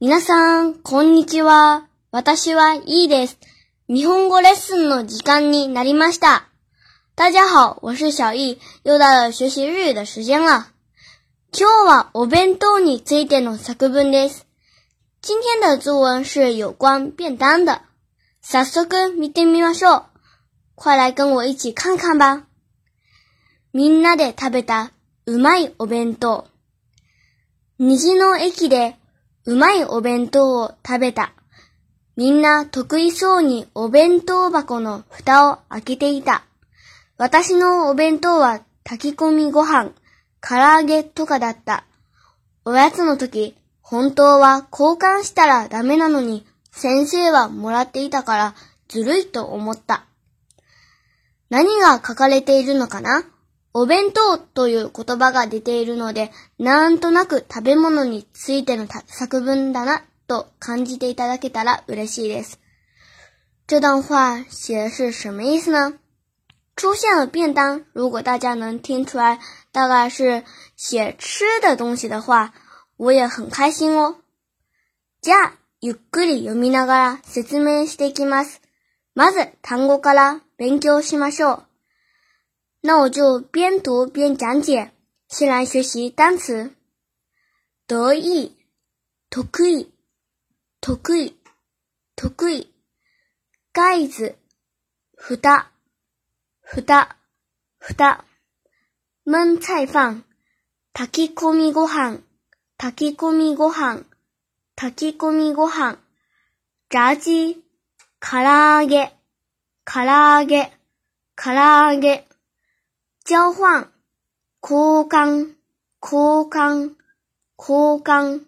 皆さん、こんにちは。私はいいです。日本語レッスンの時間になりました。大家好，我是小易，又到了学习日语的时间了。今日はお弁当についての作文です。今天的作文是有关便当的。早速見てみましょう。快来跟我一起看看吧。みんなで食べたうまいお弁当。虹の駅でうまいお弁当を食べた。みんな得意そうにお弁当箱の蓋を開けていた。私のお弁当は炊き込みご飯、唐揚げとかだった。おやつの時、本当は交換したらダメなのに、先生はもらっていたからずるいと思った。何が書かれているのかなお弁当という言葉が出ているので、なんとなく食べ物についての作文だなと感じていただけたら嬉しいです。这段话写的是什么意思呢？出现了便当，如果大家能听出来，大概是写吃的东西的话，我也很开心哦。じゃあ、ゆっくり読みながら説明していきます。まず単語から勉強しましょう。那我就边读边讲解。先来学习单词：得意、得意、得意、得意；盖子、盖子、盖子；焖菜饭、takikomi g みご飯，炊 takikomi g o h takikomi g a げ、唐揚げ、唐揚げ。交換、交換、交換、交換、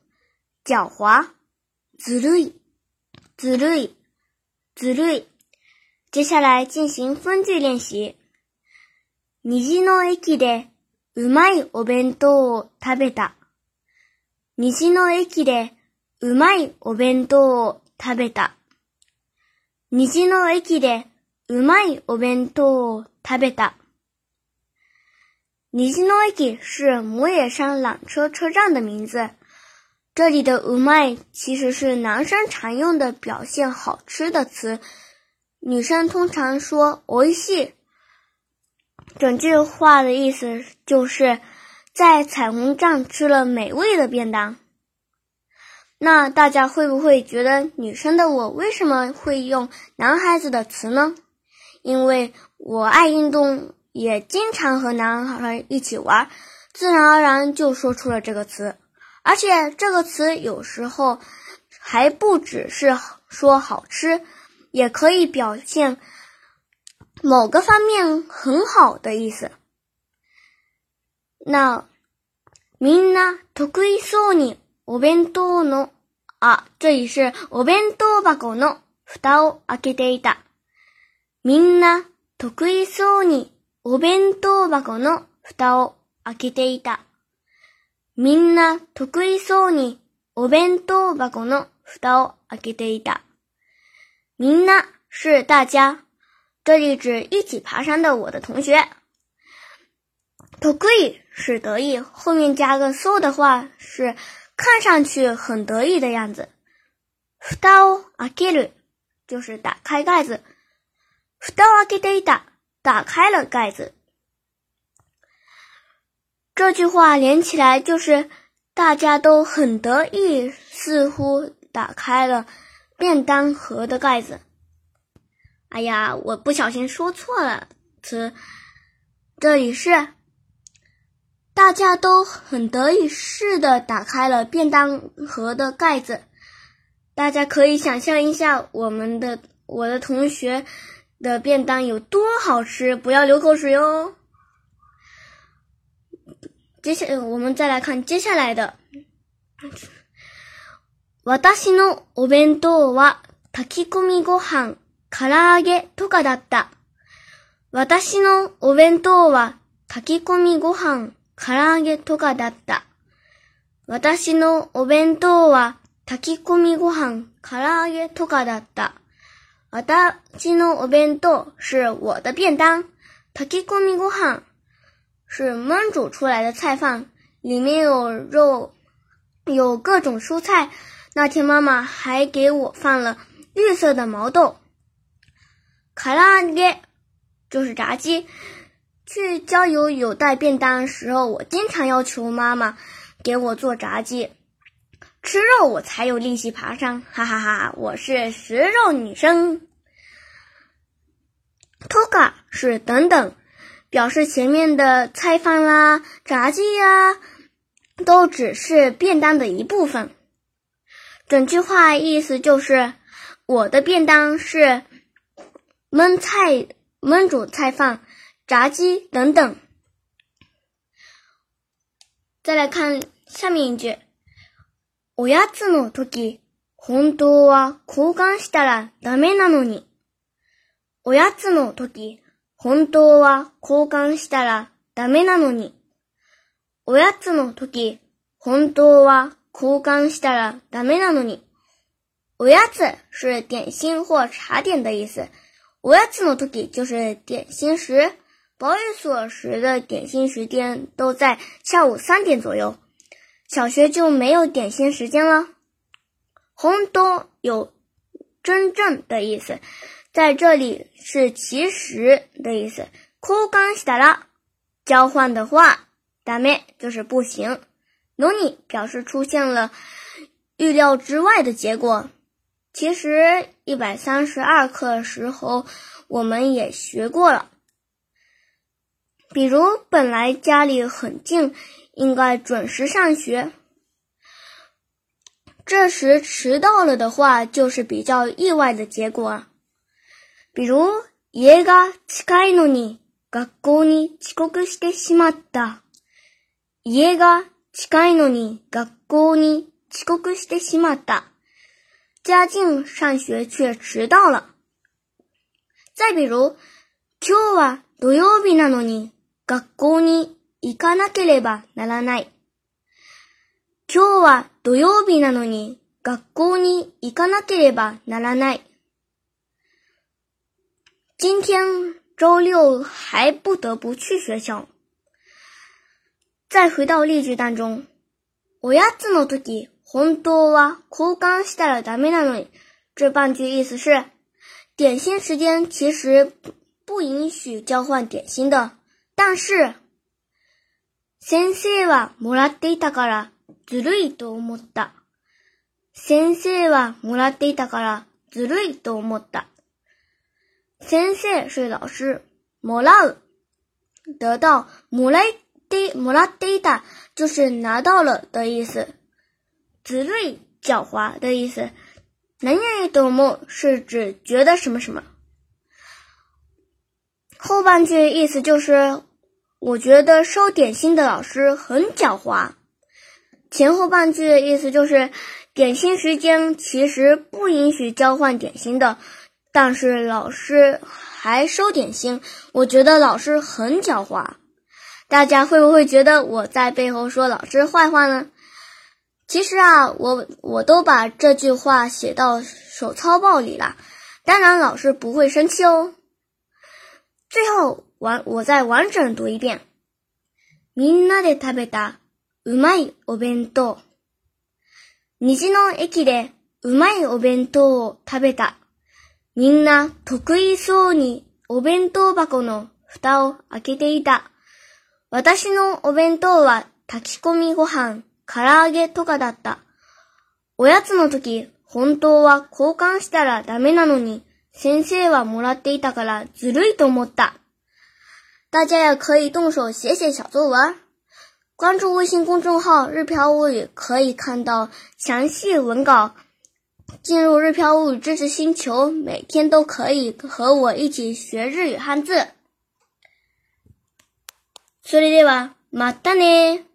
狡猾、ずるい、ずるい、ずるい。接下来进行分句虹の駅でうまいお弁当を食べた。虹の駅でうまいお弁当を食べた。虹の駅でうまいお弁当を食べた。尼西诺伊是母野山缆车车站的名字。这里的 u m i 其实是男生常用的表现好吃的词，女生通常说哦西。整句话的意思就是在彩虹站吃了美味的便当。那大家会不会觉得女生的我为什么会用男孩子的词呢？因为我爱运动。也经常和男孩一起玩，自然而然就说出了这个词。而且这个词有时候还不只是说好吃，也可以表现某个方面很好的意思。那みんな得意そうにお弁当のあ、这里是お弁当箱のふたを開けていた。みんな得意そうに。お弁当箱の蓋を開けていた。みんな得意そうにお弁当箱の蓋を開けていた。みんな是大家，这里指一起爬山的我的同学。得意是得意，后面加个 so 的话是看上去很得意的样子。蓋を開ける就是打开盖子。蓋を開けていた打开了盖子，这句话连起来就是大家都很得意，似乎打开了便当盒的盖子。哎呀，我不小心说错了词，这里是大家都很得意似的打开了便当盒的盖子。大家可以想象一下，我们的我的同学。的便当有多好吃，不要流口水哦。接下我们再来看接下来的。私のお弁当は炊き込みご飯、唐揚げとかだった。私のお弁当は炊き込みご飯、唐揚げとかだった。私のお弁当は炊き込みご飯、唐揚げとかだった。我的鸡诺便当是我的便当，paki k o m g o h 是焖煮出来的菜饭，里面有肉，有各种蔬菜。那天妈妈还给我放了绿色的毛豆卡拉 r 就是炸鸡。去郊游有带便当时候，我经常要求妈妈给我做炸鸡。吃肉我才有力气爬上，哈哈哈！我是食肉女生。toka 是等等，表示前面的菜饭啦、炸鸡呀，都只是便当的一部分。整句话意思就是我的便当是焖菜、焖煮菜饭、炸鸡等等。再来看下面一句。おやつの時、本当は交換したらダメなのに。おやつの時、本当は交換したらダメなのに。おやつの時、本当は交換したらダメなのに。おやつ是点心或茶点的意思。おやつの時就是点心时。保育所时的点心时间都在下午三点左右。小学就没有点心时间了。红都有真正的意思，在这里是其实的意思。交换的话，ダメ就是不行。のに表示出现了预料之外的结果。其实一百三十二课时候我们也学过了，比如本来家里很近。应该准时上学。这时迟到了的话，就是比较意外的结果。比如，家が近いのに学校に遅刻してしまった。家が近いのに学校に遅刻してしまった。家靖上学却迟到了。再比如，今日は土曜日なのに学校に。行，今天周六还不得不去学校。再回到例句当中，おやつの時本当は交換したらダメなのに，这半句意思是点心时间其实不允许交换点心的，但是。先生はもらっていたからずるいと思った。先生はもらっていたからずるいと思った。先生是老师，もらう得到もらってもらっていた就是拿到了的意思。ずるい狡猾的意思。何々と思う是指觉得什么什么。后半句意思就是我觉得收点心的老师很狡猾。前后半句的意思就是，点心时间其实不允许交换点心的，但是老师还收点心。我觉得老师很狡猾。大家会不会觉得我在背后说老师坏话呢？其实啊，我我都把这句话写到手抄报里了，当然老师不会生气哦。最後、わ、我再完整读一遍。みんなで食べた、うまいお弁当。虹の駅で、うまいお弁当を食べた。みんな得意そうにお弁当箱の蓋を開けていた。私のお弁当は炊き込みご飯、唐揚げとかだった。おやつの時、本当は交換したらダメなのに、先生はもらっていたからずるいと思った。大家也可以动手写写小作文，关注微信公众号“日漂物语”可以看到详细文稿。进入“日漂物语”知识星球，每天都可以和我一起学日语汉字。それではまたね。